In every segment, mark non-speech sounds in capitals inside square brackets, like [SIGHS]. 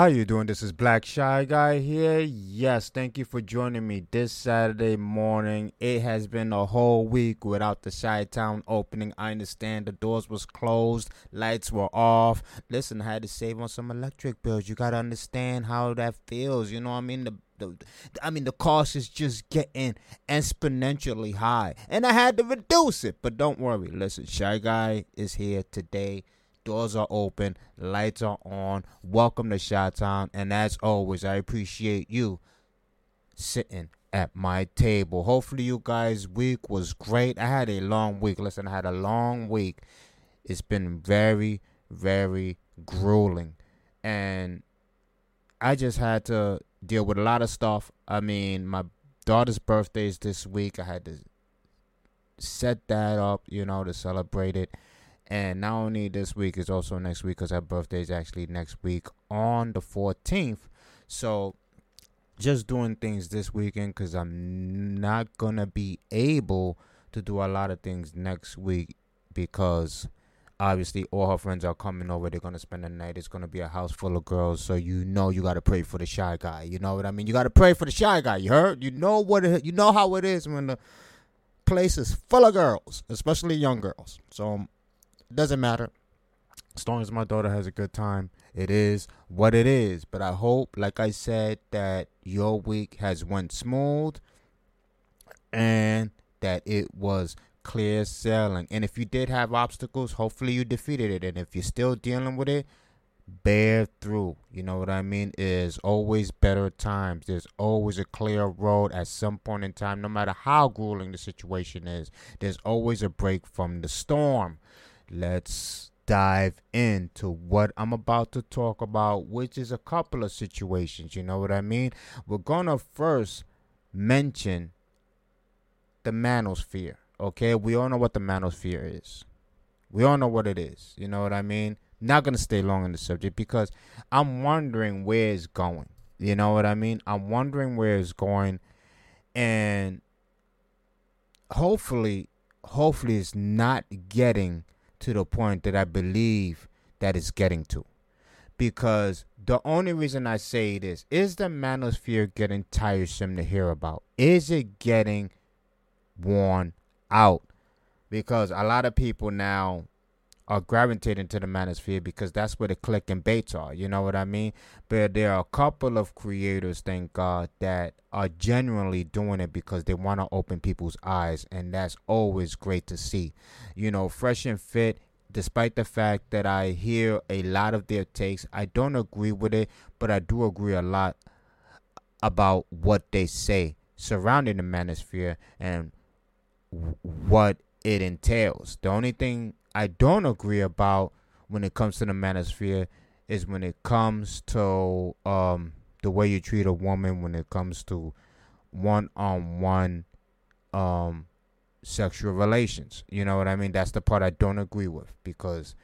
How you doing? This is Black Shy Guy here. Yes, thank you for joining me this Saturday morning. It has been a whole week without the Shy Town opening. I understand the doors was closed, lights were off. Listen, I had to save on some electric bills. You gotta understand how that feels. You know what I mean? The I mean, the cost is just getting exponentially high, and I had to reduce it. But don't worry, listen, Shy Guy is here today Doors are open, lights are on. Welcome to Shot Town. And as always, I appreciate you sitting at my table. Hopefully, you guys' week was great. I had a long week. Listen, I had a long week. It's been very, very grueling. And I just had to deal with a lot of stuff. I mean, my daughter's birthday is this week. I had to set that up, you know, to celebrate it. And not only this week, is also next week because her birthday is actually next week on the 14th. So just doing things this weekend because I'm not going to be able to do a lot of things next week because obviously all her friends are coming over. They're going to spend the night. It's going to be a house full of girls. So you know you got to pray for the shy guy. You know what I mean? You got to pray for the shy guy. You heard? You know what it, you know how it is when the place is full of girls, especially young girls. So doesn't matter. As long as my daughter has a good time, it is what it is. But I hope, like I said, that your week has went smooth and that it was clear sailing. And if you did have obstacles, hopefully you defeated it. And if you're still dealing with it, bear through. You know what I mean? Is always better times. There's always a clear road at some point in time, no matter how grueling the situation is. There's always a break from the storm let's dive into what I'm about to talk about, which is a couple of situations. You know what I mean? We're going to first mention the manosphere. Okay, we all know what the manosphere is. We all know what it is. You know what I mean? Not gonna stay long on the subject because I'm wondering where it's going. You know what I mean? I'm wondering where it's going, and hopefully, hopefully, it's not getting to the point that I believe that it's getting to. Because the only reason I say this is the manosphere getting tiresome to hear about? Is it getting worn out? Because a lot of people now are gravitating to the manosphere because that's where the click and baits are. You know what I mean? But there are a couple of creators, thank God, that are genuinely doing it because they want to open people's eyes, and that's always great to see. You know, fresh and fit. Despite the fact that I hear a lot of their takes, I don't agree with it, but I do agree a lot about what they say surrounding the manosphere and what it entails. The only thing I don't agree about when it comes to the manosphere is when it comes to um, the way you treat a woman when it comes to one on one um sexual relations. You know what I mean? That's the part I don't agree with because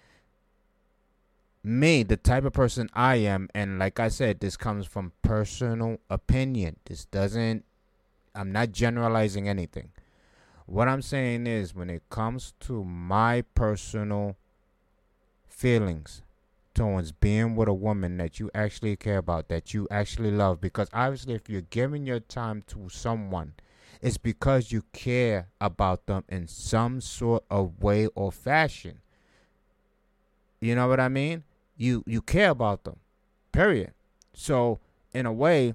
me, the type of person I am, and like I said, this comes from personal opinion. This doesn't, I'm not generalizing anything. What I'm saying is, when it comes to my personal feelings towards being with a woman that you actually care about, that you actually love, because obviously, if you're giving your time to someone, it's because you care about them in some sort of way or fashion. You know what I mean? You you care about them. Period. So, in a way,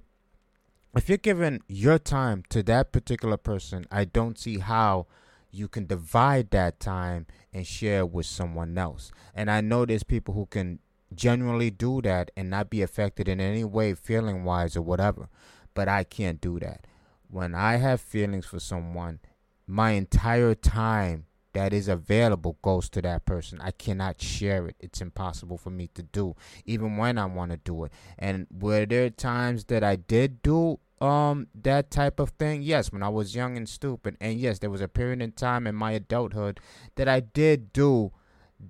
if you're giving your time to that particular person, I don't see how you can divide that time and share with someone else. And I know there's people who can genuinely do that and not be affected in any way, feeling wise or whatever. But I can't do that. When I have feelings for someone, my entire time that is available goes to that person. I cannot share it. It's impossible for me to do, even when I want to do it. And were there times that I did do um that type of thing? Yes, when I was young and stupid. And yes, there was a period in time in my adulthood that I did do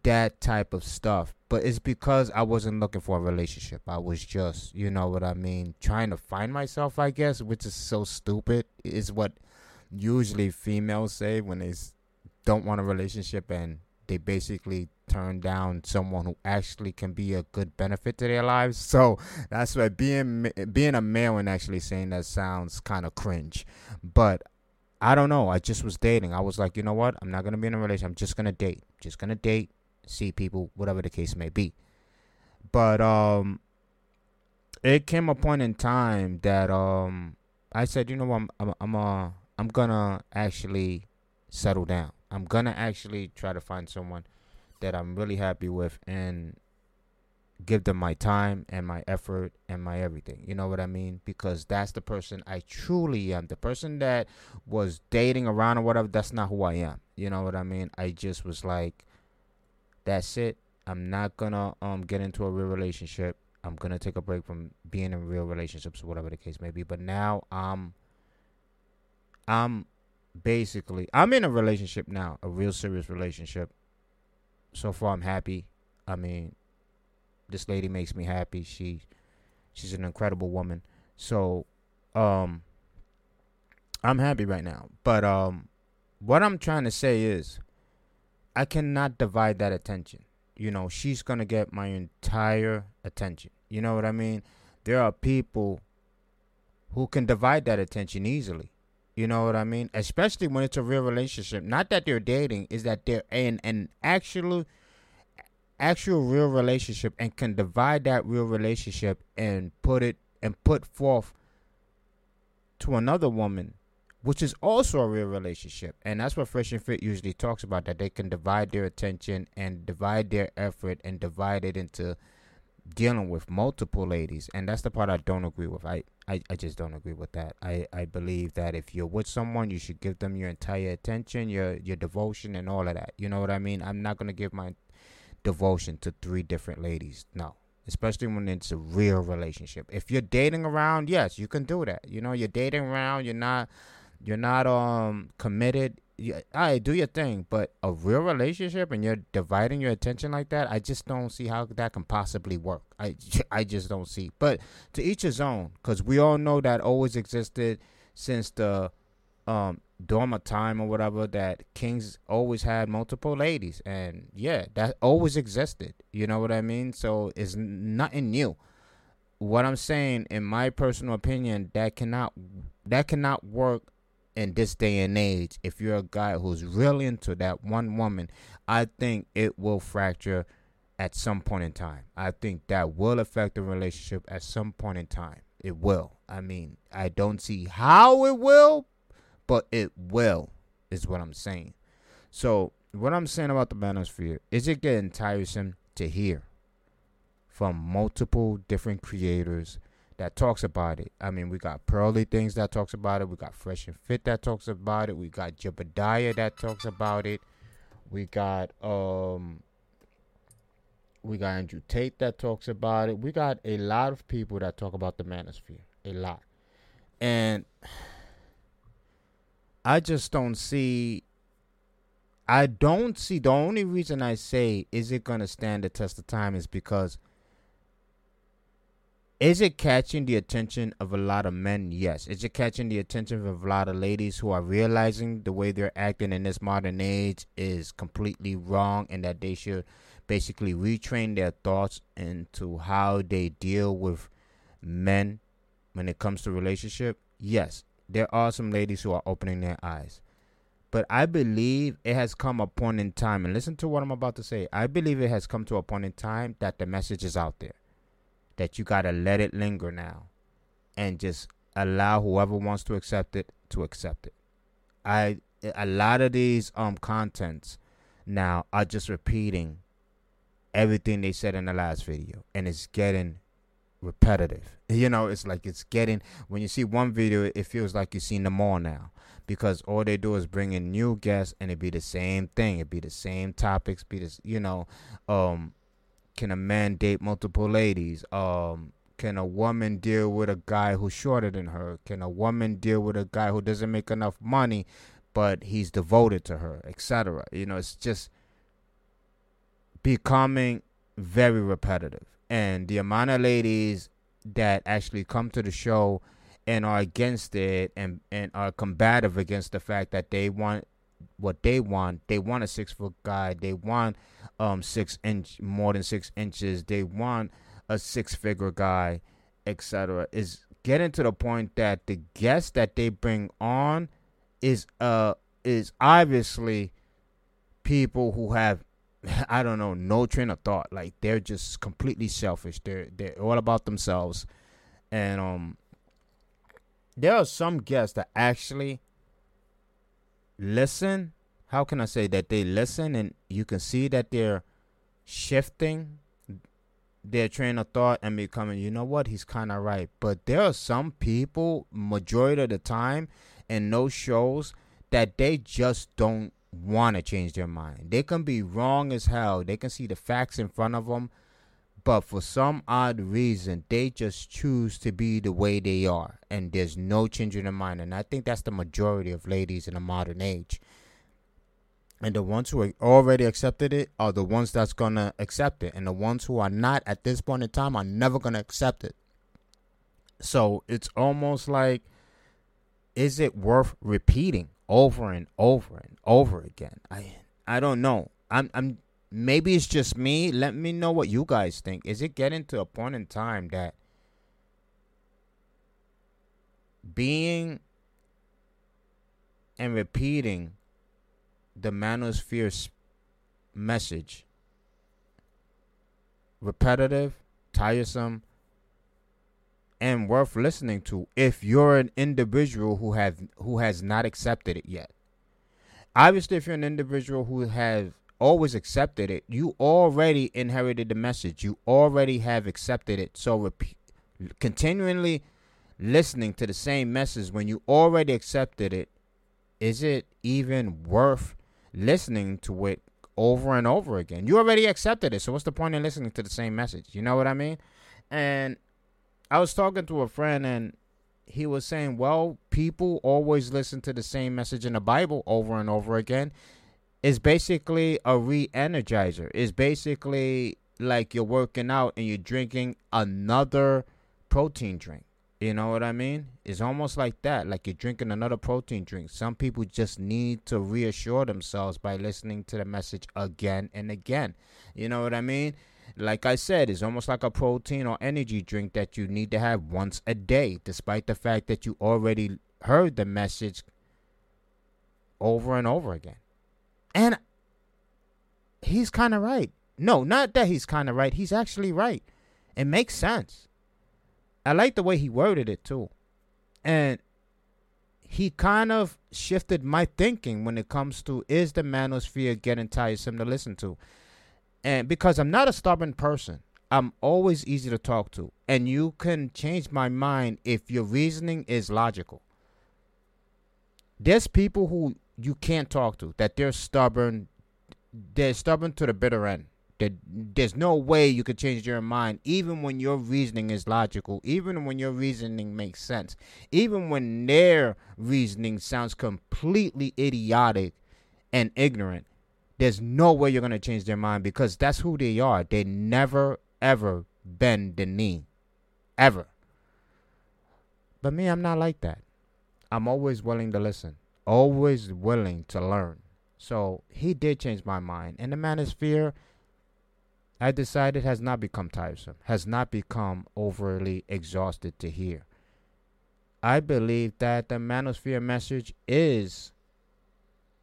that type of stuff. But it's because I wasn't looking for a relationship. I was just, you know what I mean, trying to find myself, I guess, which is so stupid. Is what usually females say when they don't want a relationship and they basically turn down someone who actually can be a good benefit to their lives. So that's why being being a male and actually saying that sounds kind of cringe. But I don't know. I just was dating. I was like, you know what? I'm not gonna be in a relationship. I'm just gonna date. Just gonna date, see people, whatever the case may be. But um, it came a point in time that um, I said, you know what? I'm I'm I'm uh, I'm gonna actually settle down. I'm gonna actually try to find someone that I'm really happy with and give them my time and my effort and my everything. You know what I mean? Because that's the person I truly am. The person that was dating around or whatever, that's not who I am. You know what I mean? I just was like, that's it. I'm not gonna um get into a real relationship. I'm gonna take a break from being in real relationships, or whatever the case may be. But now I'm I'm basically I'm in a relationship now, a real serious relationship. So far I'm happy. I mean, this lady makes me happy. She she's an incredible woman. So um I'm happy right now. But um what I'm trying to say is I cannot divide that attention. You know, she's to get my entire attention. You know what I mean? There are people who can divide that attention easily. You know what I mean? Especially when it's a real relationship. Not that they're dating, is that they're in an actual actual real relationship and can divide that real relationship and put it and put forth to another woman which is also a real relationship and that's what fresh and fit usually talks about that they can divide their attention and divide their effort and divide it into dealing with multiple ladies and that's the part i don't agree with i i, I just don't agree with that i i believe that if you're with someone you should give them your entire attention your your devotion and all of that you know what i mean i'm not going to give my devotion to three different ladies. No. Especially when it's a real relationship. If you're dating around, yes, you can do that. You know, you're dating around, you're not you're not um committed. All right, do your thing, but a real relationship and you're dividing your attention like that, I just don't see how that can possibly work. I, [LAUGHS] I just don't see. But to each his own, because we all know that always existed since the um during time or whatever that kings always had multiple ladies and yeah that always existed you know what i mean so it's nothing new what i'm saying in my personal opinion that cannot that cannot work in this day and age if you're a guy who's really into that one woman i think it will fracture at some point in time. I think that will affect the relationship at some point in time. It will. I mean i don't see how it will but it will, is what I'm saying. So, what I'm saying about the manosphere is it getting tiresome to hear from multiple different creators that talks about it. I mean, we got Pearly Things that talks about it. We got Fresh and Fit that talks about it. We got Jebediah that talks about it. We got um we got Andrew Tate that talks about it. We got a lot of people that talk about the manosphere. A lot. And I just don't see. I don't see. The only reason I say is it gonna stand the test of time is because. Is it catching the attention of a lot of men? Yes. Is it catching the attention of a lot of ladies who are realizing the way they're acting in this modern age is completely wrong and that they should basically retrain their thoughts into how they deal with men when it comes to relationship? Yes there are some ladies who are opening their eyes. But I believe it has come a point in time, and listen to what I'm about to say. I believe it has come to a point in time that the message is out there. That you got to let it linger now and just allow whoever wants to accept it to accept it. I a lot of these um contents now are just repeating everything they said in the last video and it's getting repetitive. You know, it's like it's getting when you see one video, it feels like you've seen them all now because all they do is bring in new guests and it be the same thing. It be the same topics. Be this, you know, um, can a man date multiple ladies? Um, can a woman deal with a guy who's shorter than her? Can a woman deal with a guy who doesn't make enough money, but he's devoted to her, etc. You know, it's just becoming very repetitive and the amount of ladies that actually come to the show and are against it and and are combative against the fact that they want what they want. They want a six foot guy. They want um six inch more than six inches. They want a six figure guy, etc. Is getting to the point that the guest that they bring on is uh is obviously people who have [LAUGHS] I don't know no train of thought. Like they're just completely selfish. They're they're all about themselves, and um there are some guests that actually listen. How can I say that they listen and you can see that they're shifting their train of thought and becoming, you know what, he's kind of right. But there are some people, majority of the time, in those shows that they just don't want to change their mind. They can be wrong as hell. They can see the facts in front of them, but for some odd reason, they just choose to be the way they are, and there's no changing their mind. And I think that's the majority of ladies in the modern age. And the ones who already accepted it are the ones that's gonna accept it, and the ones who are not at this point in time are never gonna accept it. So it's almost like, is it worth repeating over and over and over again? I I don't know. I'm I'm maybe it's just me. Let me know what you guys think. Is it getting to a point in time that being and repeating the manosphere's message repetitive, tiresome, and worth listening to if you're an individual who have who has not accepted it yet. Obviously, if you're an individual who has always accepted it, you already inherited the message. You already have accepted it. So repeat, continually listening to the same message when you already accepted it, is it even worth listening to it over and over again? You already accepted it. So what's the point in listening to the same message? You know what I mean? And I was talking to a friend and he was saying, well, people always listen to the same message in the Bible over and over again is basically a re-energizer. It's basically like you're working out and you're drinking another protein drink. You know what I mean? It's almost like that, like you're drinking another protein drink. Some people just need to reassure themselves by listening to the message again and again. You know what I mean? Like I said, it's almost like a protein or energy drink that you need to have once a day, despite the fact that you already heard the message over and over again. And he's kind of right. No, not that he's kind of right. He's actually right. It makes sense. I like the way he worded it too. And he kind of shifted my thinking when it comes to is the manosphere getting tiresome to listen to? And because I'm not a stubborn person, I'm always easy to talk to. And you can change my mind if your reasoning is logical. There's people who you can't talk to, that they're stubborn. They're stubborn to the bitter end. There's no way you could change your mind, even when your reasoning is logical, even when your reasoning makes sense, even when their reasoning sounds completely idiotic and ignorant. There's no way you're gonna change their mind because that's who they are. They never ever bend the knee, ever. But me, I'm not like that. I'm always willing to listen always willing to learn. So he did change my mind. And the manosphere, I decided, has not become tiresome, has not become overly exhausted to hear. I believe that the manosphere message is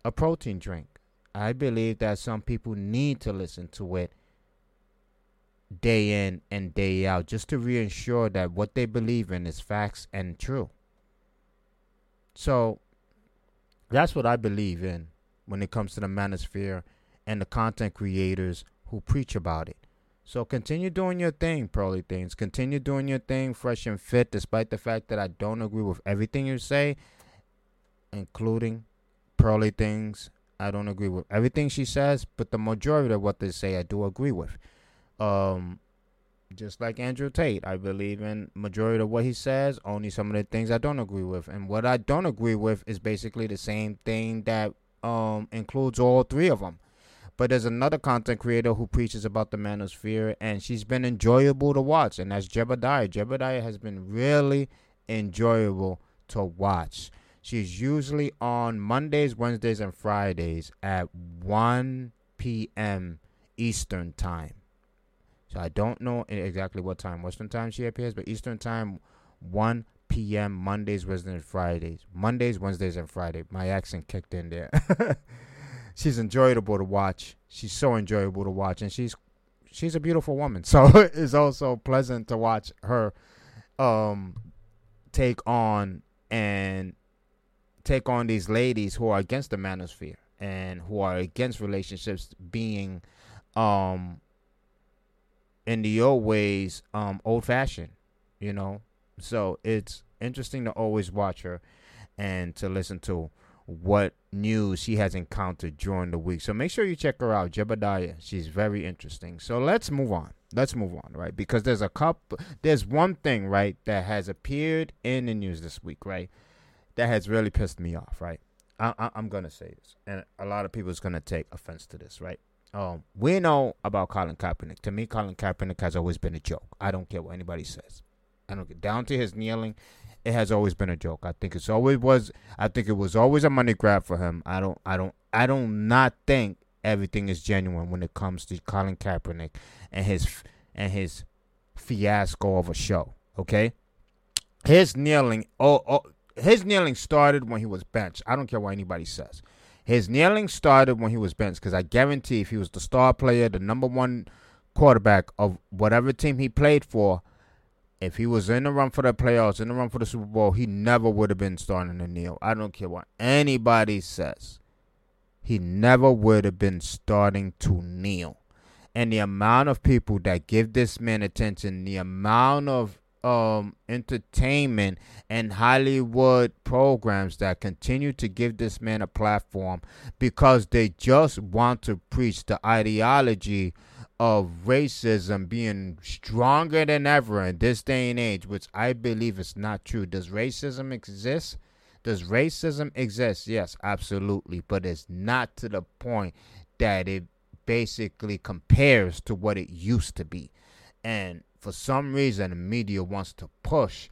a protein drink. I believe that some people need to listen to it day in and day out just to reassure that what they believe in is facts and true. So that's what I believe in when it comes to the manosphere and the content creators who preach about it. So continue doing your thing, Pearly Things. Continue doing your thing, fresh and fit, despite the fact that I don't agree with everything you say, including Pearly Things. I don't agree with everything she says, but the majority of what they say I do agree with. Um, just like Andrew Tate, I believe in majority of what he says. Only some of the things I don't agree with, and what I don't agree with is basically the same thing that um includes all three of them. But there's another content creator who preaches about the manosphere, and she's been enjoyable to watch, and that's Jebediah. Jebediah has been really enjoyable to watch. She's usually on Mondays, Wednesdays, and Fridays at 1 p.m. Eastern Time. So I don't know exactly what time Western Time she appears, but Eastern Time, 1 p.m. Mondays, Wednesdays, and Fridays. Mondays, Wednesdays, and Friday. My accent kicked in there. [LAUGHS] she's enjoyable to watch. She's so enjoyable to watch, and she's she's a beautiful woman. [LAUGHS] So it's also pleasant to watch her um take on and take on these ladies who are against the manosphere and who are against relationships being um in the old ways um old fashioned you know so it's interesting to always watch her and to listen to what news she has encountered during the week. So make sure you check her out, Jebediah. She's very interesting. So let's move on. Let's move on, right? Because there's a couple there's one thing, right, that has appeared in the news this week, right? That has really pissed me off, right? I, I, I'm gonna say this, and a lot of people is gonna take offense to this, right? Um, we know about Colin Kaepernick. To me, Colin Kaepernick has always been a joke. I don't care what anybody says. I don't get down to his kneeling. It has always been a joke. I think it's always was. I think it was always a money grab for him. I don't. I don't. I don't not think everything is genuine when it comes to Colin Kaepernick and his and his fiasco of a show. Okay, his kneeling. Oh, oh, his kneeling started when he was benched. I don't care what anybody says. His kneeling started when he was benched because I guarantee if he was the star player, the number one quarterback of whatever team he played for, if he was in the run for the playoffs, in the run for the Super Bowl, he never would have been starting to kneel. I don't care what anybody says. He never would have been starting to kneel. And the amount of people that give this man attention, the amount of um entertainment and Hollywood programs that continue to give this man a platform because they just want to preach the ideology of racism being stronger than ever in this day and age, which I believe is not true. Does racism exist? Does racism exist? Yes, absolutely. But it's not to the point that it basically compares to what it used to be. And for some reason, the media wants to push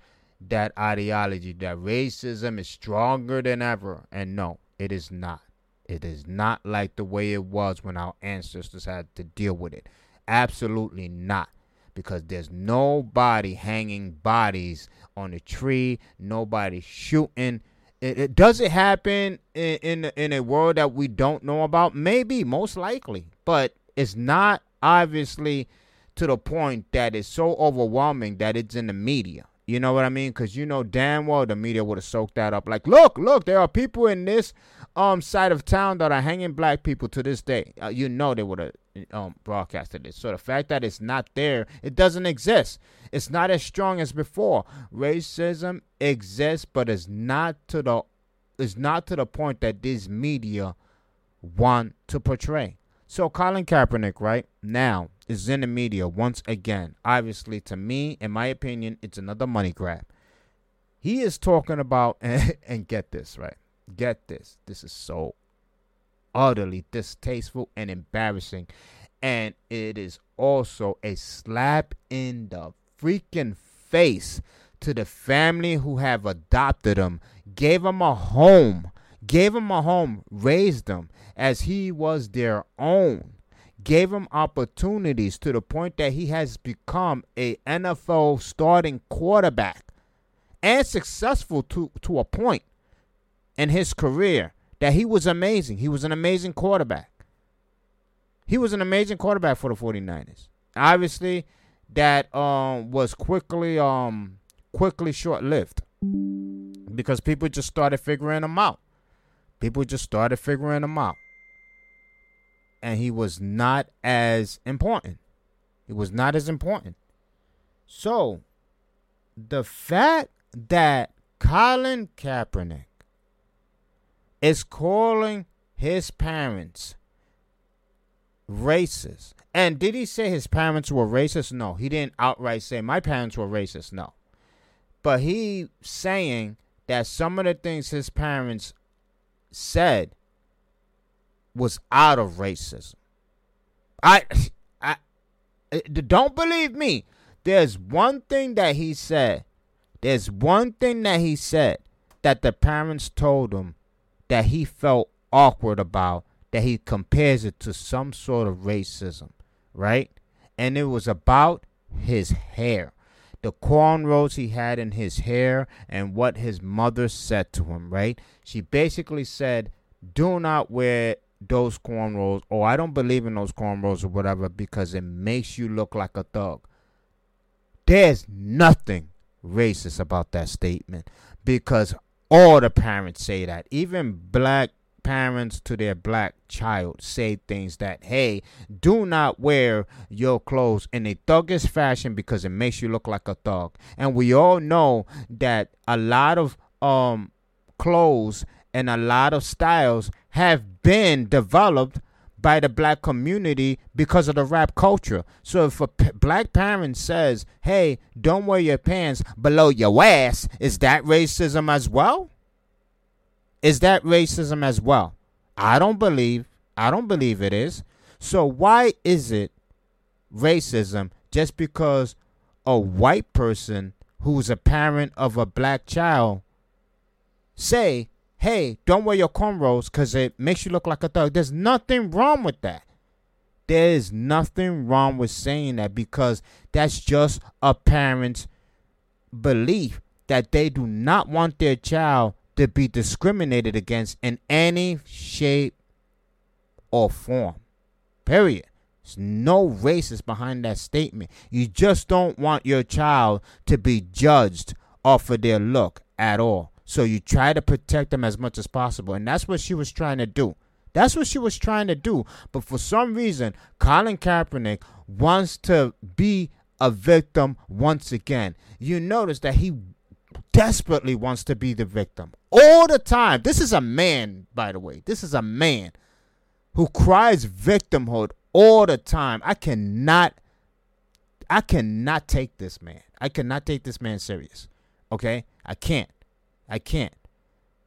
that ideology that racism is stronger than ever. And no, it is not. It is not like the way it was when our ancestors had to deal with it. Absolutely not. Because there's nobody hanging bodies on a tree, nobody shooting. It, it does it happen in, in in a world that we don't know about? Maybe, most likely, but it's not obviously to the point that it's so overwhelming that it's in the media. You know what I mean? Because you know damn well the media would have soaked that up. Like, look, look, there are people in this um side of town that are hanging black people to this day. Uh, you know they would have um broadcasted it. So the fact that it's not there, it doesn't exist. It's not as strong as before. Racism exists, but it's not to the it's not to the point that this media want to portray. So Colin Kaepernick, right now, is in the media once again. Obviously, to me, in my opinion, it's another money grab. He is talking about, and, [LAUGHS] and get this, right? Get this. This is so utterly distasteful and embarrassing. And it is also a slap in the freaking face to the family who have adopted him, gave him a home, gave him a home, raised him as he was their own gave him opportunities to the point that he has become a NFL starting quarterback and successful to, to a point in his career that he was amazing. He was an amazing quarterback. He was an amazing quarterback for the 49ers. Obviously, that um was quickly um quickly short-lived because people just started figuring him out. People just started figuring him out and he was not as important. He was not as important. So, the fact that Colin Kaepernick is calling his parents racist. And did he say his parents were racist? No, he didn't outright say my parents were racist. No. But he saying that some of the things his parents said was out of racism. I, I, don't believe me. There's one thing that he said. There's one thing that he said that the parents told him that he felt awkward about that he compares it to some sort of racism, right? And it was about his hair. The cornrows he had in his hair and what his mother said to him, right? She basically said, Do not wear those cornrows, or I don't believe in those cornrows or whatever because it makes you look like a thug. There's nothing racist about that statement because all the parents say that. Even black parents to their black child say things that, hey, do not wear your clothes in a thuggish fashion because it makes you look like a thug. And we all know that a lot of um clothes and a lot of styles have been developed by the black community because of the rap culture. So if a p- black parent says, "Hey, don't wear your pants below your ass," is that racism as well? Is that racism as well? I don't believe. I don't believe it is. So why is it racism just because a white person who's a parent of a black child say, "Hey, don't wear your cornrows because it makes you look like a thug." There's nothing wrong with that. There is nothing wrong with saying that because that's just a parent's belief that they do not want their child to be discriminated against in any shape or form. Period. There's no racist behind that statement. You just don't want your child to be judged off of their look at all. So you try to protect them as much as possible. And that's what she was trying to do. That's what she was trying to do. But for some reason, Colin Kaepernick wants to be a victim once again. You notice that he desperately wants to be the victim all the time. This is a man, by the way. This is a man who cries victimhood all the time. I cannot I cannot take this man. I cannot take this man serious. Okay? I can't. I can't.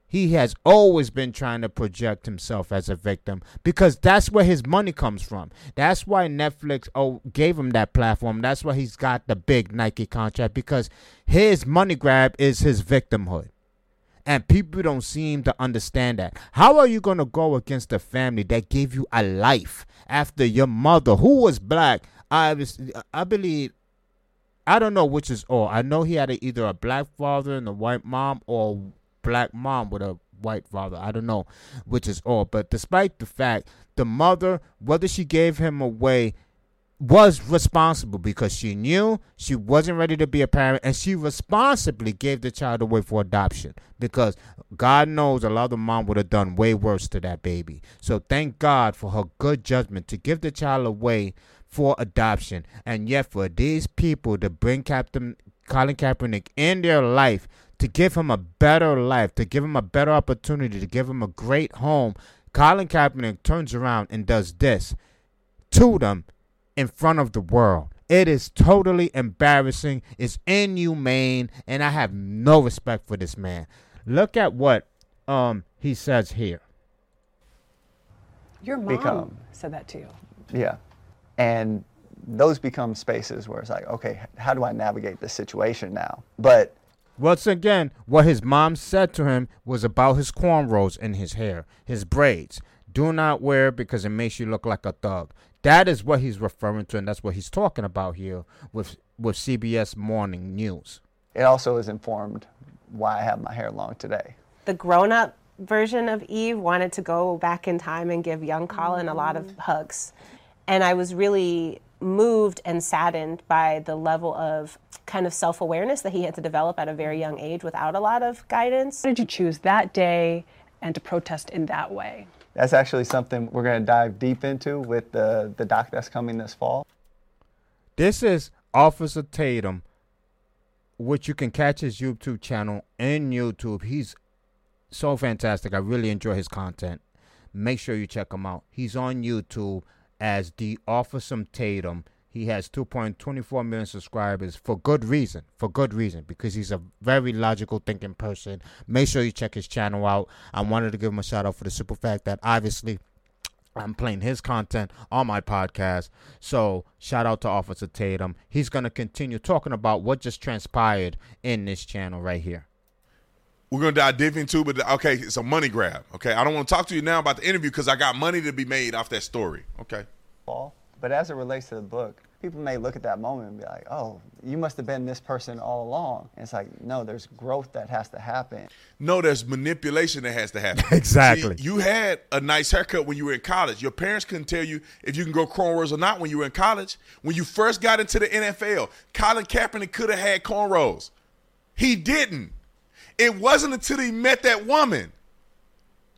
He has always been trying to project himself as a victim because that's where his money comes from. That's why Netflix oh, gave him that platform. That's why he's got the big Nike contract because his money grab is his victimhood. And people don't seem to understand that. How are you going to go against a family that gave you a life after your mother, who was black, I, was, I believe I don't know which is all. I know he had a, either a black father and a white mom, or black mom with a white father. I don't know which is all. But despite the fact, the mother, whether she gave him away, was responsible because she knew she wasn't ready to be a parent and she responsibly gave the child away for adoption because God knows a lot of mom would have done way worse to that baby. So thank God for her good judgment to give the child away for adoption. And yet for these people to bring Captain Colin Kaepernick in their life to give him a better life, to give him a better opportunity, to give him a great home. Colin Kaepernick turns around and does this to them in front of the world. It is totally embarrassing. It's inhumane, and I have no respect for this man. Look at what um he says here. Your mom Become. said that to you. Yeah. And those become spaces where it's like, okay, how do I navigate this situation now? But Once again, what his mom said to him was about his cornrows in his hair, his braids. Do not wear because it makes you look like a thug. That is what he's referring to, and that's what he's talking about here with with CBS Morning News. it also is informed why I have my hair long today. the grown up version of Eve wanted to go back in time and give young Colin a lot of mm. hugs. And I was really moved and saddened by the level of kind of self awareness that he had to develop at a very young age without a lot of guidance. Why did you choose that day and to protest in that way? That's actually something we're going to dive deep into with the, the doc that's coming this fall. This is Officer Tatum, which you can catch his YouTube channel in YouTube. He's so fantastic. I really enjoy his content. Make sure you check him out. He's on YouTube as the Officer Tatum. He has 2.24 million subscribers for good reason. For good reason, because he's a very logical thinking person. Make sure you check his channel out. I wanted to give him a shout out for the simple fact that obviously I'm playing his content on my podcast. So shout out to Officer Tatum. He's gonna continue talking about what just transpired in this channel right here. We're gonna dive deep into, but okay, it's a money grab. Okay, I don't want to talk to you now about the interview because I got money to be made off that story. Okay. But as it relates to the book, people may look at that moment and be like, oh, you must have been this person all along. And it's like, no, there's growth that has to happen. No, there's manipulation that has to happen. [LAUGHS] Exactly. See, you had a nice haircut when you were in college. Your parents couldn't tell you if you can grow cornrows or not when you were in college. When you first got into the NFL, Colin Kaepernick could have had cornrows. He didn't. It wasn't until he met that woman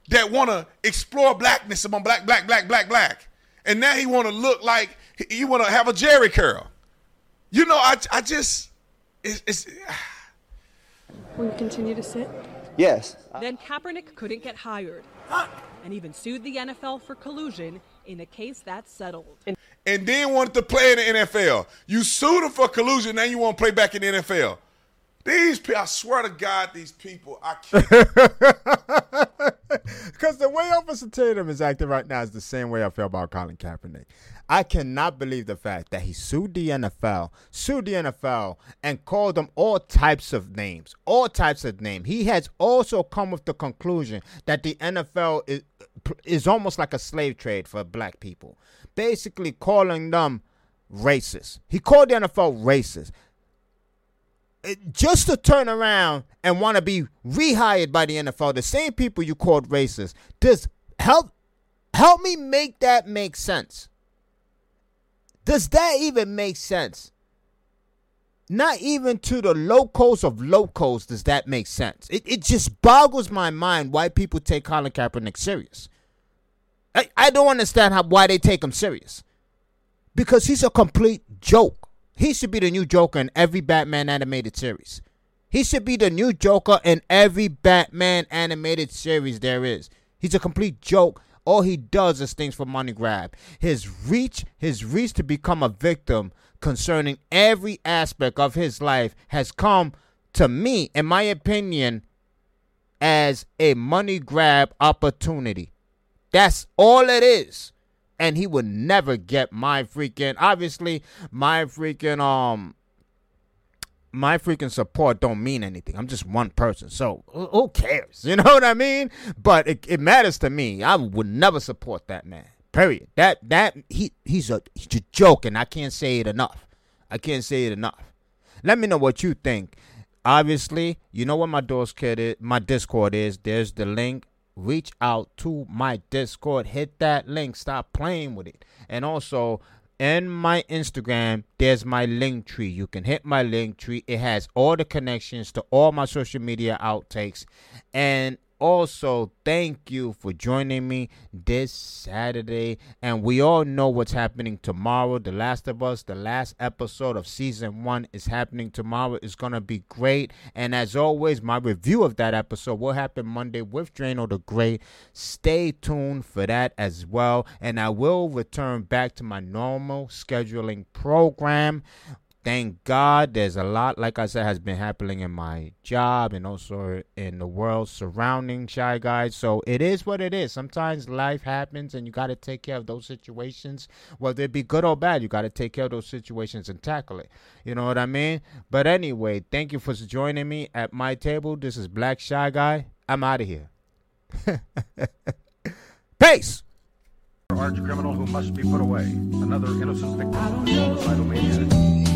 that want to explore blackness among black, black, black, black, black. And now he want to look like he want to have a Jheri curl. You know, I, I just, it's, it's [SIGHS] Will you continue to sit? Yes. Then Kaepernick couldn't get hired and even sued the NFL for collusion in a case that settled. and then wanted to play in the NFL. You sued him for collusion, now you want to play back in the NFL. These people, I swear to God, these people, I [LAUGHS] can't. Because the way Officer Tatum is acting right now is the same way I feel about Colin Kaepernick. I cannot believe the fact that he sued the NFL, sued the NFL, and called them all types of names, all types of names. He has also come with the conclusion that the NFL is is almost like a slave trade for black people, basically calling them racist. He called the NFL racist just to turn around and want to be rehired by the NFL, the same people you called racist, does help help me make that make sense. Does that even make sense? Not even to the locals of locals does that make sense. It, it just boggles my mind why people take Colin Kaepernick serious. I, I don't understand how why they take him serious. Because he's a complete joke. He should be the new Joker in every Batman animated series. He should be the new Joker in every Batman animated series there is. He's a complete joke. All he does is things for money grab. His reach, his reach to become a victim concerning every aspect of his life has come to me, in my opinion, as a money grab opportunity. That's all it is and he would never get my freaking obviously my freaking um my freaking support don't mean anything. I'm just one person. So who cares? [LAUGHS] You know what I mean? But it, it matters to me. I would never support that man. Period. That that he he's a he's a joke and I can't say it enough. I can't say it enough. Let me know what you think. Obviously, you know what my is, my Discord is. There's the link reach out to my Discord. Hit that link. Stop playing with it. And also, in my Instagram, there's my Linktree. You can hit my Linktree. It has all the connections to all my social media outtakes. And also, thank you for joining me this Saturday. And we all know what's happening tomorrow. The Last of Us, the last episode of season one, is happening tomorrow. It's going to be great. And as always, my review of that episode will happen Monday with Drano the Great. Stay tuned for that as well. And I will return back to my normal scheduling program thank God there's a lot, like I said, has been happening in my job and also in the world surrounding Shy Guys. So it is what it is. Sometimes life happens and you got to take care of those situations, whether it be good or bad. You got to take care of those situations and tackle it. You know what I mean? But anyway, thank you for joining me at my table. This is Black Shy Guy. I'm out of here. [LAUGHS] Peace. arch criminal who must be put away. Another innocent victim.